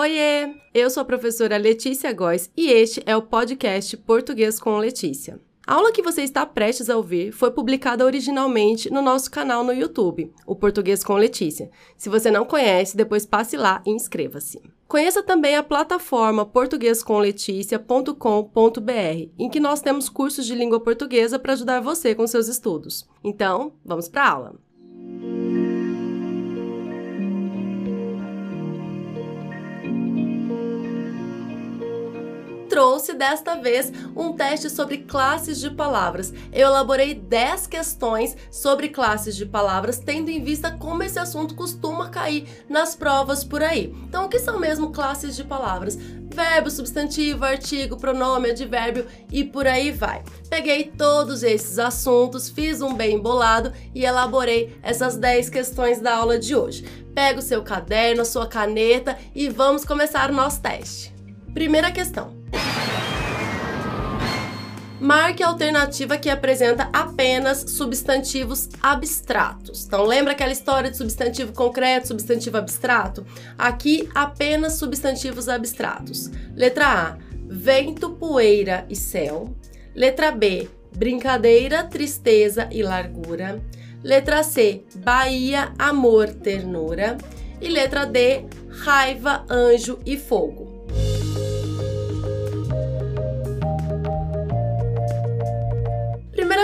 Oiê! Eu sou a professora Letícia Góes e este é o podcast Português com Letícia. A aula que você está prestes a ouvir foi publicada originalmente no nosso canal no YouTube, o Português com Letícia. Se você não conhece, depois passe lá e inscreva-se. Conheça também a plataforma portuguescomleticia.com.br, em que nós temos cursos de língua portuguesa para ajudar você com seus estudos. Então, vamos para a aula. Trouxe desta vez um teste sobre classes de palavras. Eu elaborei 10 questões sobre classes de palavras, tendo em vista como esse assunto costuma cair nas provas por aí. Então, o que são mesmo classes de palavras? Verbo, substantivo, artigo, pronome, advérbio e por aí vai. Peguei todos esses assuntos, fiz um bem bolado e elaborei essas 10 questões da aula de hoje. Pega o seu caderno, a sua caneta e vamos começar o nosso teste. Primeira questão. Marque a alternativa que apresenta apenas substantivos abstratos. Então, lembra aquela história de substantivo concreto, substantivo abstrato? Aqui, apenas substantivos abstratos. Letra A: vento, poeira e céu. Letra B: brincadeira, tristeza e largura. Letra C: Bahia, amor, ternura. E letra D: raiva, anjo e fogo.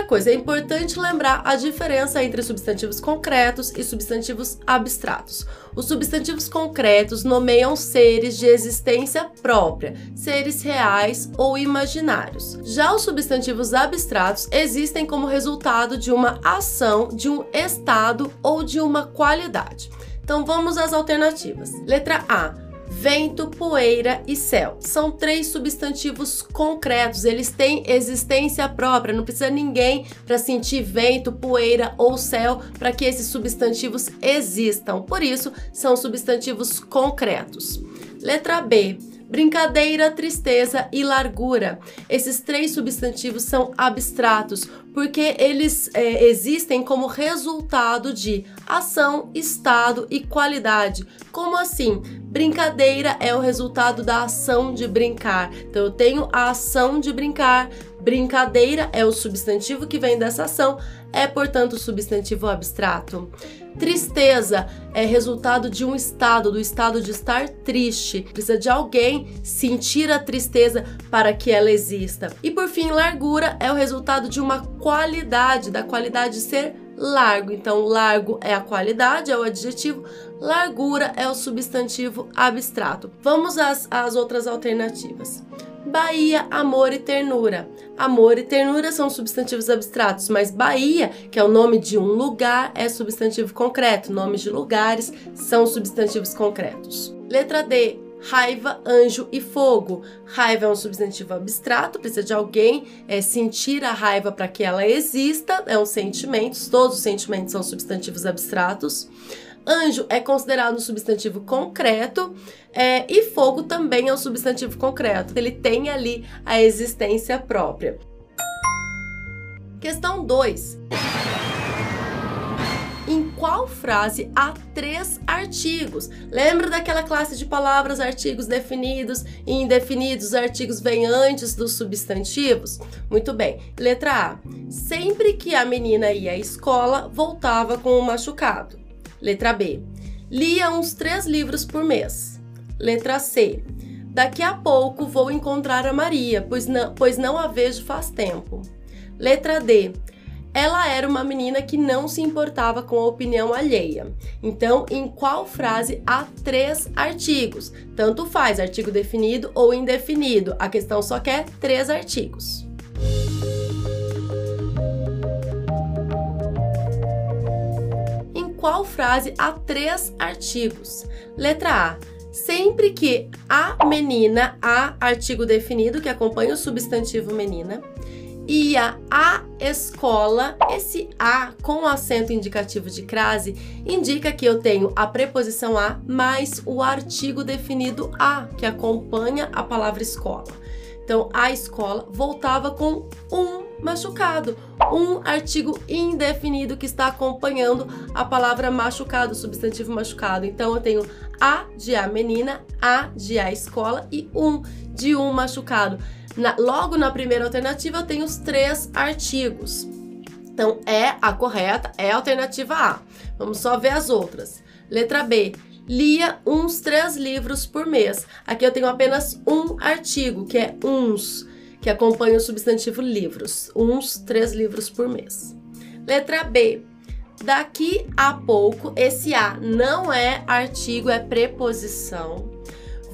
Coisa, é importante lembrar a diferença entre substantivos concretos e substantivos abstratos. Os substantivos concretos nomeiam seres de existência própria, seres reais ou imaginários. Já os substantivos abstratos existem como resultado de uma ação, de um estado ou de uma qualidade. Então vamos às alternativas. Letra A vento, poeira e céu. São três substantivos concretos, eles têm existência própria, não precisa ninguém para sentir vento, poeira ou céu para que esses substantivos existam. Por isso, são substantivos concretos. Letra B brincadeira, tristeza e largura. Esses três substantivos são abstratos porque eles é, existem como resultado de ação, estado e qualidade. Como assim? Brincadeira é o resultado da ação de brincar. Então eu tenho a ação de brincar, brincadeira é o substantivo que vem dessa ação, é portanto substantivo abstrato. Tristeza é resultado de um estado, do estado de estar triste. Precisa de alguém sentir a tristeza para que ela exista. E por fim, largura é o resultado de uma qualidade, da qualidade de ser largo. Então, largo é a qualidade, é o adjetivo, largura é o substantivo abstrato. Vamos às, às outras alternativas. Bahia, amor e ternura. Amor e ternura são substantivos abstratos, mas Bahia, que é o nome de um lugar, é substantivo concreto. Nomes de lugares são substantivos concretos. Letra D. Raiva, anjo e fogo. Raiva é um substantivo abstrato, precisa de alguém é, sentir a raiva para que ela exista, é um sentimento, todos os sentimentos são substantivos abstratos. Anjo é considerado um substantivo concreto é, e fogo também é um substantivo concreto. Ele tem ali a existência própria. Questão 2. Qual frase há três artigos? Lembra daquela classe de palavras, artigos definidos e indefinidos? Os artigos vêm antes dos substantivos? Muito bem. Letra A. Sempre que a menina ia à escola, voltava com um machucado. Letra B. Lia uns três livros por mês. Letra C. Daqui a pouco vou encontrar a Maria, pois não, pois não a vejo faz tempo. Letra D. Ela era uma menina que não se importava com a opinião alheia. Então, em qual frase há três artigos? Tanto faz, artigo definido ou indefinido. A questão só quer três artigos. qual frase há três artigos? Letra A. Sempre que a menina, a artigo definido que acompanha o substantivo menina, ia à escola, esse a com acento indicativo de crase indica que eu tenho a preposição a mais o artigo definido a, que acompanha a palavra escola. Então, a escola voltava com um machucado. Um artigo indefinido que está acompanhando a palavra machucado, substantivo machucado. Então eu tenho a de a menina, a de a escola e um de um machucado. Na, logo na primeira alternativa tenho os três artigos. Então é a correta, é a alternativa A. Vamos só ver as outras. Letra B. Lia uns três livros por mês. Aqui eu tenho apenas um artigo, que é uns, que acompanha o substantivo livros. Uns três livros por mês. Letra B. Daqui a pouco, esse A não é artigo, é preposição.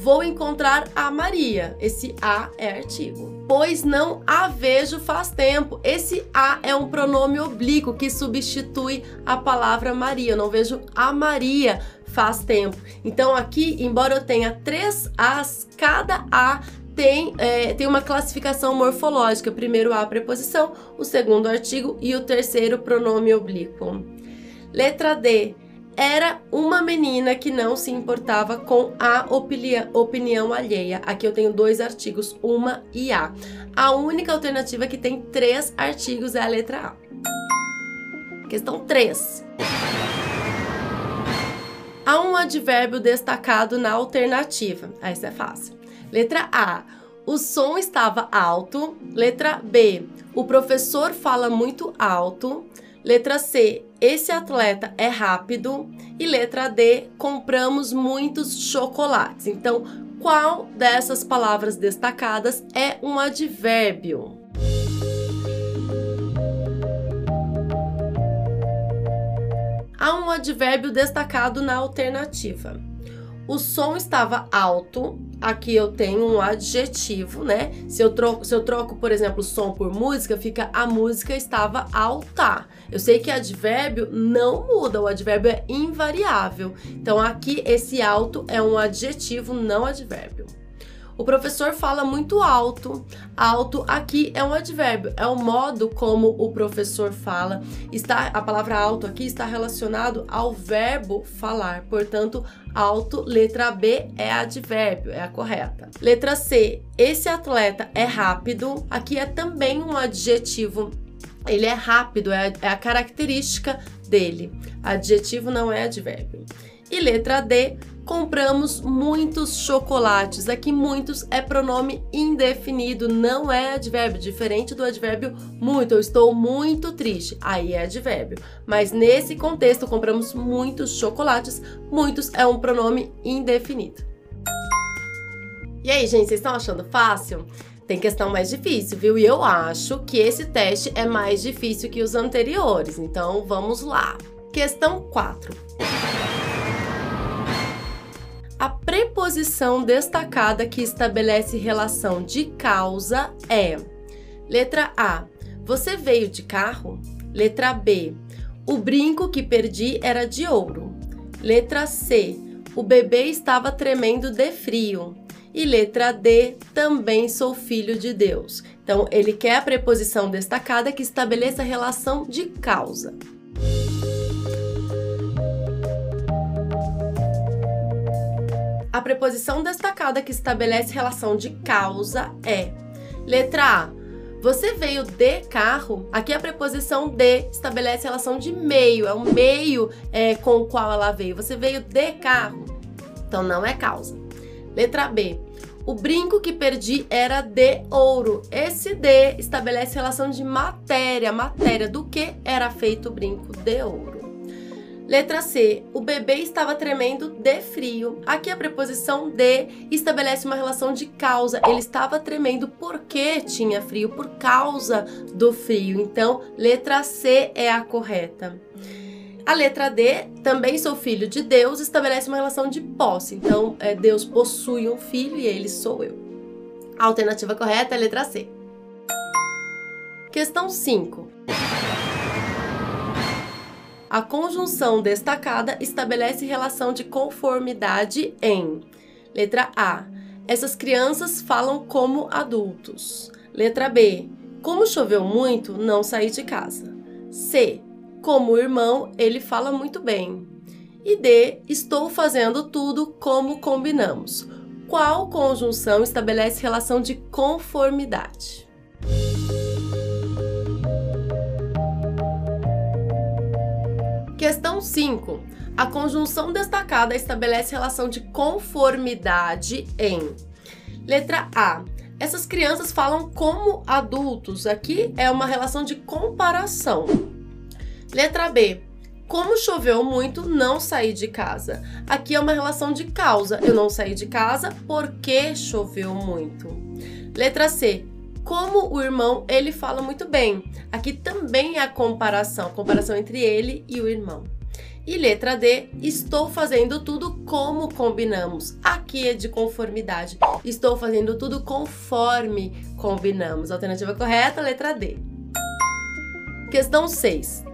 Vou encontrar a Maria. Esse a é artigo. Pois não a vejo faz tempo. Esse a é um pronome oblíquo que substitui a palavra Maria. Eu não vejo a Maria faz tempo. Então aqui, embora eu tenha três as, cada a tem, é, tem uma classificação morfológica. Primeiro a preposição, o segundo artigo e o terceiro pronome oblíquo. Letra D era uma menina que não se importava com a opinião alheia. Aqui eu tenho dois artigos, uma e a. A única alternativa que tem três artigos é a letra A. Questão 3. Há um advérbio destacado na alternativa. Ah, isso é fácil. Letra A. O som estava alto. Letra B. O professor fala muito alto. Letra C, esse atleta é rápido. E letra D, compramos muitos chocolates. Então, qual dessas palavras destacadas é um advérbio? Há um advérbio destacado na alternativa. O som estava alto. Aqui eu tenho um adjetivo, né? Se eu troco, se eu troco, por exemplo, som por música, fica a música estava alta. Eu sei que advérbio não muda, o advérbio é invariável. Então aqui esse alto é um adjetivo, não advérbio. O professor fala muito alto. Alto aqui é um advérbio, é o modo como o professor fala. Está a palavra alto aqui está relacionado ao verbo falar. Portanto, alto, letra B é advérbio, é a correta. Letra C, esse atleta é rápido. Aqui é também um adjetivo. Ele é rápido, é a, é a característica dele. Adjetivo não é advérbio. E letra D, compramos muitos chocolates. Aqui muitos é pronome indefinido, não é advérbio, diferente do advérbio muito. Eu estou muito triste. Aí é advérbio. Mas nesse contexto compramos muitos chocolates. Muitos é um pronome indefinido. E aí, gente, vocês estão achando fácil? Tem questão mais difícil, viu? E eu acho que esse teste é mais difícil que os anteriores. Então, vamos lá. Questão 4. A preposição destacada que estabelece relação de causa é: letra A. Você veio de carro? Letra B. O brinco que perdi era de ouro. Letra C. O bebê estava tremendo de frio. E letra D. Também sou filho de Deus. Então, ele quer a preposição destacada que estabeleça relação de causa. A preposição destacada que estabelece relação de causa é letra A. Você veio de carro. Aqui a preposição de estabelece relação de meio, é o meio é, com o qual ela veio. Você veio de carro. Então não é causa. Letra B. O brinco que perdi era de ouro. Esse de estabelece relação de matéria. Matéria do que era feito o brinco de ouro. Letra C. O bebê estava tremendo de frio. Aqui a preposição de estabelece uma relação de causa. Ele estava tremendo porque tinha frio, por causa do frio. Então, letra C é a correta. A letra D, também sou filho de Deus, estabelece uma relação de posse. Então, é, Deus possui um filho e ele sou eu. A alternativa correta é a letra C. Questão 5. A conjunção destacada estabelece relação de conformidade em letra A. Essas crianças falam como adultos. Letra B. Como choveu muito, não saí de casa. C. Como irmão, ele fala muito bem. E D. Estou fazendo tudo como combinamos. Qual conjunção estabelece relação de conformidade? Questão 5. A conjunção destacada estabelece relação de conformidade em. Letra A. Essas crianças falam como adultos. Aqui é uma relação de comparação. Letra B. Como choveu muito, não saí de casa. Aqui é uma relação de causa. Eu não saí de casa porque choveu muito. Letra C. Como o irmão, ele fala muito bem. Aqui também é a comparação, a comparação entre ele e o irmão. E letra D, estou fazendo tudo como combinamos. Aqui é de conformidade. Estou fazendo tudo conforme combinamos. Alternativa correta, letra D. Questão 6.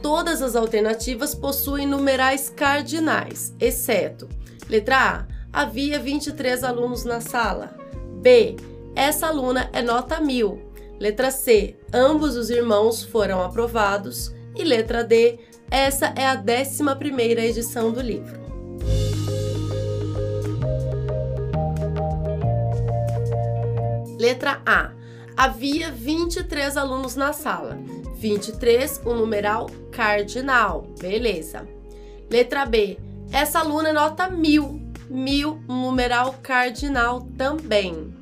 Todas as alternativas possuem numerais cardinais, exceto letra A. Havia 23 alunos na sala. B. Essa aluna é nota 1000. Letra C. Ambos os irmãos foram aprovados. E letra D, essa é a 11 edição do livro. Letra A. Havia 23 alunos na sala. 23, o um numeral cardinal. Beleza. Letra B. Essa aluna é nota 1000. 1000, um numeral cardinal também.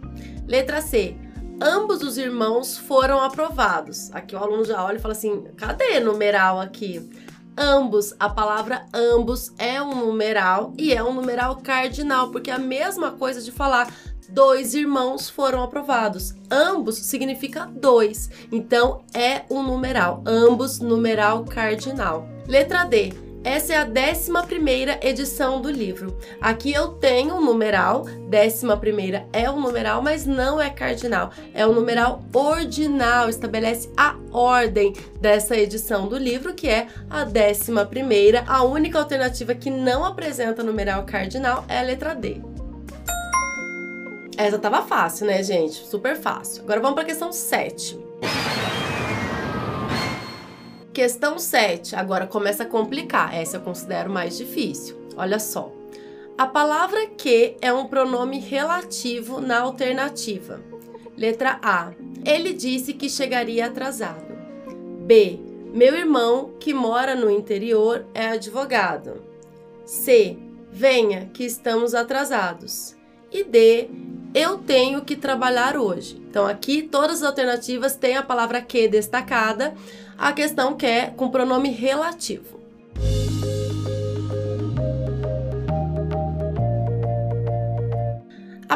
Letra C ambos os irmãos foram aprovados. Aqui o aluno já olha e fala assim: cadê numeral aqui? Ambos, a palavra ambos é um numeral e é um numeral cardinal, porque é a mesma coisa de falar dois irmãos foram aprovados. Ambos significa dois, então é um numeral. Ambos, numeral cardinal. Letra D. Essa é a 11 edição do livro. Aqui eu tenho um numeral, 11 é um numeral, mas não é cardinal, é um numeral ordinal, estabelece a ordem dessa edição do livro, que é a 11. A única alternativa que não apresenta numeral cardinal é a letra D. Essa tava fácil, né, gente? Super fácil. Agora vamos para a questão 7. Questão 7, agora começa a complicar. Essa eu considero mais difícil. Olha só. A palavra que é um pronome relativo na alternativa. Letra A. Ele disse que chegaria atrasado. B. Meu irmão, que mora no interior, é advogado. C. Venha, que estamos atrasados. E D. Eu tenho que trabalhar hoje. Então, aqui todas as alternativas têm a palavra que destacada a questão que é com pronome relativo.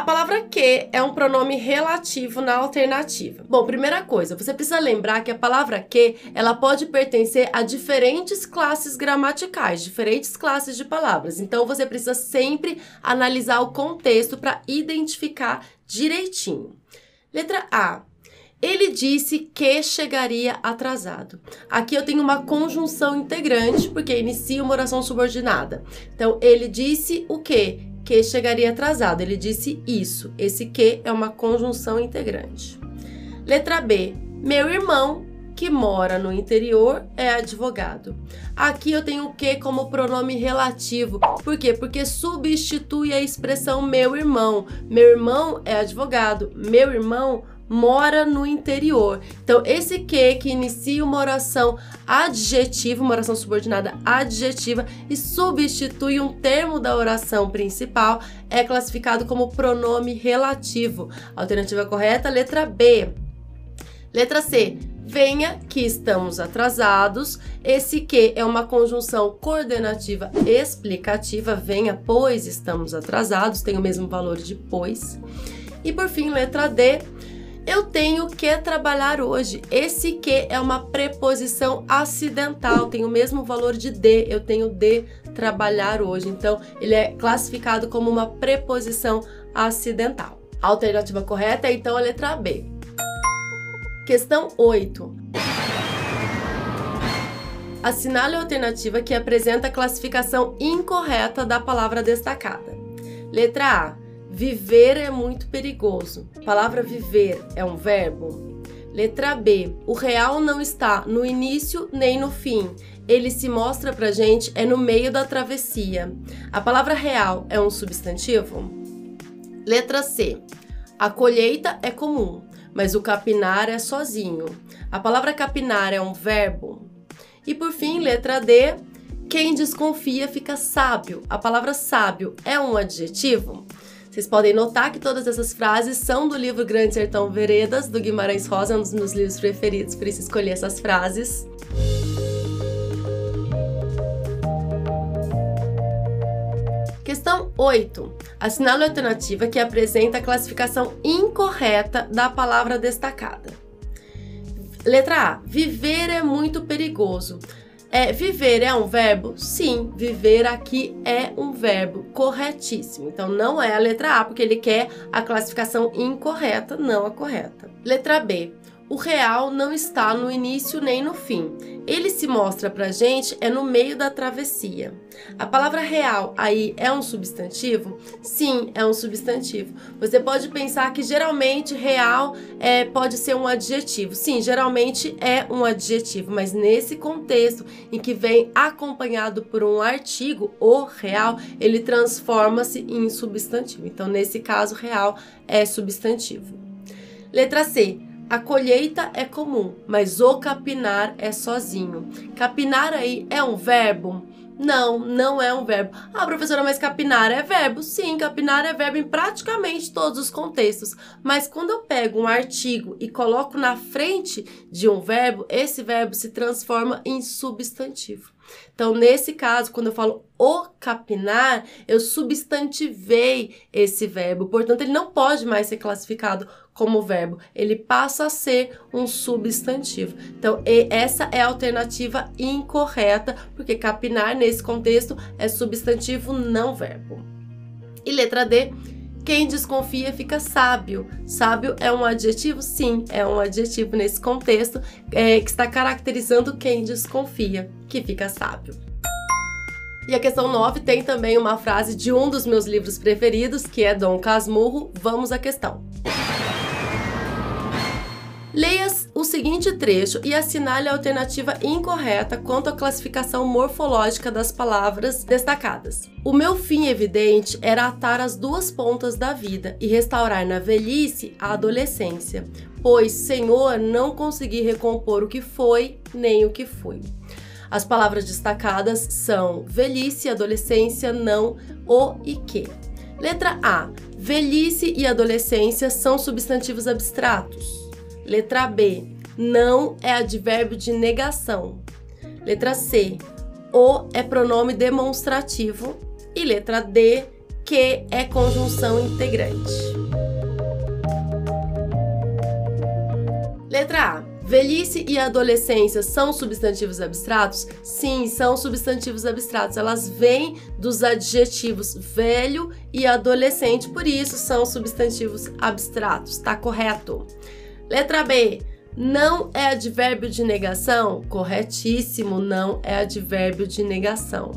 A palavra que é um pronome relativo na alternativa. Bom, primeira coisa, você precisa lembrar que a palavra que ela pode pertencer a diferentes classes gramaticais, diferentes classes de palavras. Então você precisa sempre analisar o contexto para identificar direitinho. Letra A. Ele disse que chegaria atrasado. Aqui eu tenho uma conjunção integrante, porque inicia uma oração subordinada. Então, ele disse o quê? Que chegaria atrasado. Ele disse isso. Esse que é uma conjunção integrante. Letra B. Meu irmão, que mora no interior, é advogado. Aqui eu tenho o que como pronome relativo. Por quê? Porque substitui a expressão meu irmão. Meu irmão é advogado. Meu irmão mora no interior. Então, esse que que inicia uma oração adjetiva, uma oração subordinada adjetiva e substitui um termo da oração principal é classificado como pronome relativo. Alternativa correta, letra B. Letra C. Venha que estamos atrasados. Esse que é uma conjunção coordenativa explicativa. Venha, pois estamos atrasados. Tem o mesmo valor de pois. E por fim, letra D eu tenho que trabalhar hoje. Esse que é uma preposição acidental, tem o mesmo valor de de. Eu tenho de trabalhar hoje. Então, ele é classificado como uma preposição acidental. A alternativa correta é então a letra B. Questão 8. Assinale a alternativa que apresenta a classificação incorreta da palavra destacada. Letra A Viver é muito perigoso. A palavra viver é um verbo. Letra B. O real não está no início nem no fim. Ele se mostra pra gente é no meio da travessia. A palavra real é um substantivo? Letra C. A colheita é comum, mas o capinar é sozinho. A palavra capinar é um verbo? E por fim, letra D, quem desconfia fica sábio. A palavra sábio é um adjetivo? Vocês podem notar que todas essas frases são do livro Grande Sertão Veredas, do Guimarães Rosa, um dos meus livros preferidos, por isso escolhi essas frases. Questão 8. Assinale a alternativa que apresenta a classificação incorreta da palavra destacada. Letra A. Viver é muito perigoso. É, viver é um verbo? Sim, viver aqui é um verbo corretíssimo. Então não é a letra A, porque ele quer a classificação incorreta, não a correta. Letra B o real não está no início nem no fim. Ele se mostra pra gente é no meio da travessia. A palavra real aí é um substantivo? Sim, é um substantivo. Você pode pensar que geralmente real é, pode ser um adjetivo. Sim, geralmente é um adjetivo, mas nesse contexto em que vem acompanhado por um artigo, o real, ele transforma-se em substantivo. Então, nesse caso, real é substantivo. Letra C a colheita é comum, mas o capinar é sozinho. Capinar aí é um verbo? Não, não é um verbo. Ah, professora, mas capinar é verbo? Sim, capinar é verbo em praticamente todos os contextos. Mas quando eu pego um artigo e coloco na frente de um verbo, esse verbo se transforma em substantivo. Então, nesse caso, quando eu falo o capinar, eu substantivei esse verbo. Portanto, ele não pode mais ser classificado como verbo, ele passa a ser um substantivo. Então, essa é a alternativa incorreta, porque capinar nesse contexto é substantivo não verbo. E letra D, quem desconfia fica sábio. Sábio é um adjetivo? Sim, é um adjetivo nesse contexto é, que está caracterizando quem desconfia, que fica sábio. E a questão 9 tem também uma frase de um dos meus livros preferidos, que é Dom Casmurro. Vamos à questão. Leia o seguinte trecho e assinale a alternativa incorreta quanto à classificação morfológica das palavras destacadas. O meu fim evidente era atar as duas pontas da vida e restaurar na velhice a adolescência, pois, Senhor, não consegui recompor o que foi nem o que fui. As palavras destacadas são velhice, adolescência, não, o e que. Letra A. Velhice e adolescência são substantivos abstratos. Letra B. Não é advérbio de negação. Letra C. O é pronome demonstrativo. E letra D. Que é conjunção integrante. Letra A. Velhice e adolescência são substantivos abstratos? Sim, são substantivos abstratos. Elas vêm dos adjetivos velho e adolescente, por isso são substantivos abstratos. Tá correto? Letra B. Não é advérbio de negação? Corretíssimo, não é advérbio de negação.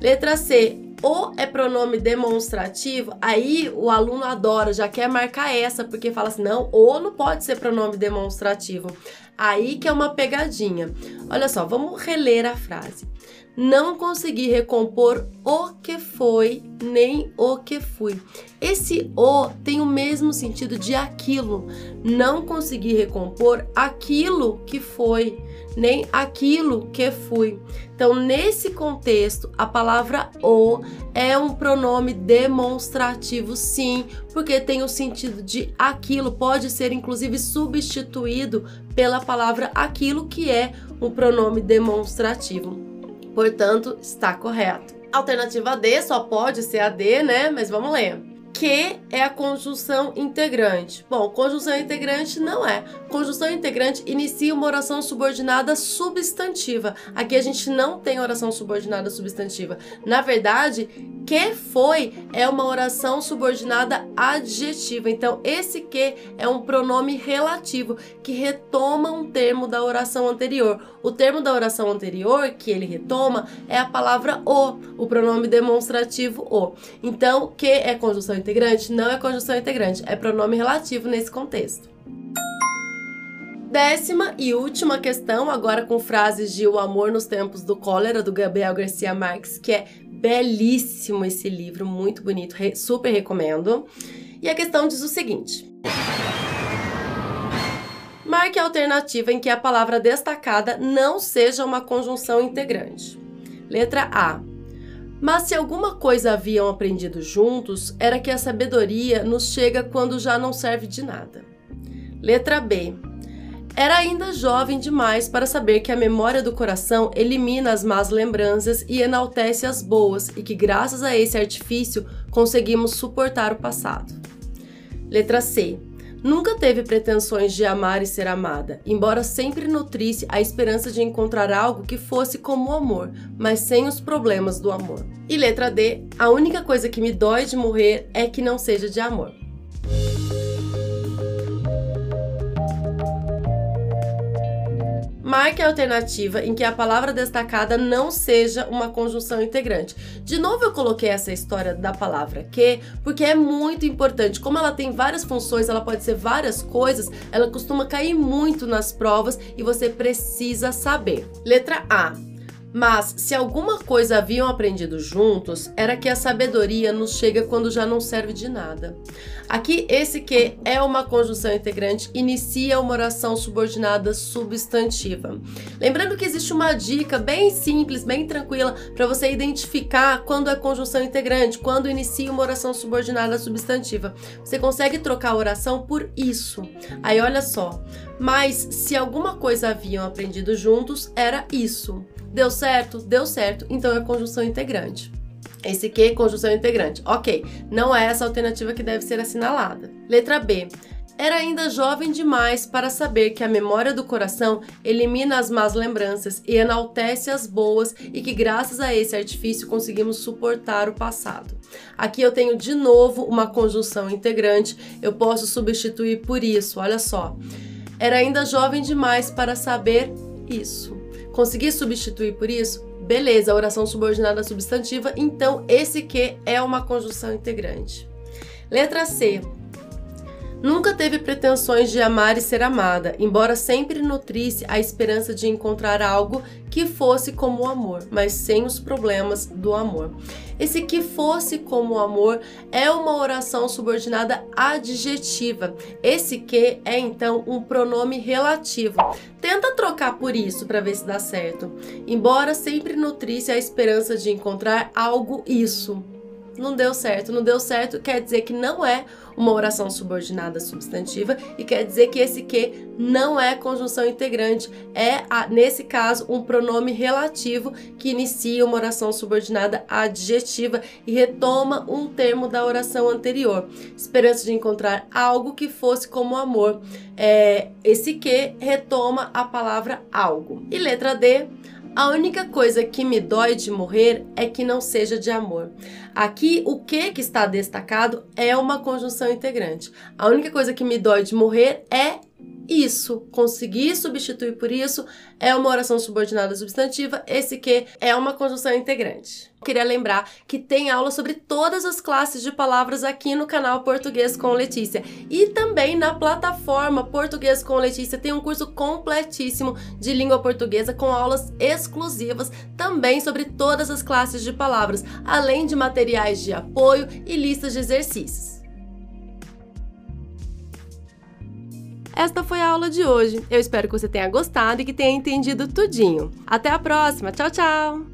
Letra C. O é pronome demonstrativo, aí o aluno adora, já quer marcar essa, porque fala assim: não, o não pode ser pronome demonstrativo. Aí que é uma pegadinha. Olha só, vamos reler a frase não consegui recompor o que foi nem o que fui. Esse o tem o mesmo sentido de aquilo. Não consegui recompor aquilo que foi, nem aquilo que fui. Então, nesse contexto, a palavra o é um pronome demonstrativo, sim, porque tem o sentido de aquilo, pode ser inclusive substituído pela palavra aquilo, que é um pronome demonstrativo. Portanto, está correto. Alternativa D só pode ser a D, né? Mas vamos ler que é a conjunção integrante. Bom, conjunção integrante não é. Conjunção integrante inicia uma oração subordinada substantiva. Aqui a gente não tem oração subordinada substantiva. Na verdade, que foi é uma oração subordinada adjetiva. Então, esse que é um pronome relativo que retoma um termo da oração anterior. O termo da oração anterior que ele retoma é a palavra o, o pronome demonstrativo o. Então, que é conjunção integrante? Não é conjunção integrante, é pronome relativo nesse contexto. Décima e última questão, agora com frases de O Amor nos Tempos do Cólera, do Gabriel Garcia Marques, que é belíssimo esse livro, muito bonito, super recomendo. E a questão diz o seguinte: Marque a alternativa em que a palavra destacada não seja uma conjunção integrante. Letra A. Mas se alguma coisa haviam aprendido juntos, era que a sabedoria nos chega quando já não serve de nada. Letra B. Era ainda jovem demais para saber que a memória do coração elimina as más lembranças e enaltece as boas, e que, graças a esse artifício, conseguimos suportar o passado. Letra C. Nunca teve pretensões de amar e ser amada, embora sempre nutrisse a esperança de encontrar algo que fosse como o amor, mas sem os problemas do amor. E letra D. A única coisa que me dói de morrer é que não seja de amor. Marque a alternativa em que a palavra destacada não seja uma conjunção integrante. De novo, eu coloquei essa história da palavra que, porque é muito importante. Como ela tem várias funções, ela pode ser várias coisas, ela costuma cair muito nas provas e você precisa saber. Letra A. Mas, se alguma coisa haviam aprendido juntos, era que a sabedoria nos chega quando já não serve de nada. Aqui, esse que é uma conjunção integrante inicia uma oração subordinada substantiva. Lembrando que existe uma dica bem simples, bem tranquila, para você identificar quando é conjunção integrante, quando inicia uma oração subordinada substantiva. Você consegue trocar a oração por isso. Aí, olha só. Mas, se alguma coisa haviam aprendido juntos, era isso. Deu certo? Deu certo. Então é conjunção integrante. Esse que conjunção integrante. Ok, não é essa alternativa que deve ser assinalada. Letra B. Era ainda jovem demais para saber que a memória do coração elimina as más lembranças e enaltece as boas e que graças a esse artifício conseguimos suportar o passado. Aqui eu tenho de novo uma conjunção integrante, eu posso substituir por isso, olha só. Era ainda jovem demais para saber isso. Consegui substituir por isso? Beleza, oração subordinada substantiva, então esse que é uma conjunção integrante. Letra C. Nunca teve pretensões de amar e ser amada, embora sempre nutrisse a esperança de encontrar algo que fosse como o amor, mas sem os problemas do amor. Esse que fosse como o amor é uma oração subordinada adjetiva. Esse que é então um pronome relativo. Trocar por isso para ver se dá certo. Embora sempre nutrisse a esperança de encontrar algo isso não deu certo. Não deu certo quer dizer que não é uma oração subordinada substantiva e quer dizer que esse que não é conjunção integrante. É, nesse caso, um pronome relativo que inicia uma oração subordinada adjetiva e retoma um termo da oração anterior. Esperança de encontrar algo que fosse como amor. É, esse que retoma a palavra algo. E letra D a única coisa que me dói de morrer é que não seja de amor. Aqui, o que que está destacado é uma conjunção integrante. A única coisa que me dói de morrer é isso, conseguir substituir por isso é uma oração subordinada substantiva, esse que é uma conjunção integrante. Queria lembrar que tem aula sobre todas as classes de palavras aqui no canal Português com Letícia e também na plataforma Português com Letícia tem um curso completíssimo de língua portuguesa com aulas exclusivas também sobre todas as classes de palavras, além de materiais de apoio e listas de exercícios. Esta foi a aula de hoje. Eu espero que você tenha gostado e que tenha entendido tudinho. Até a próxima. Tchau, tchau!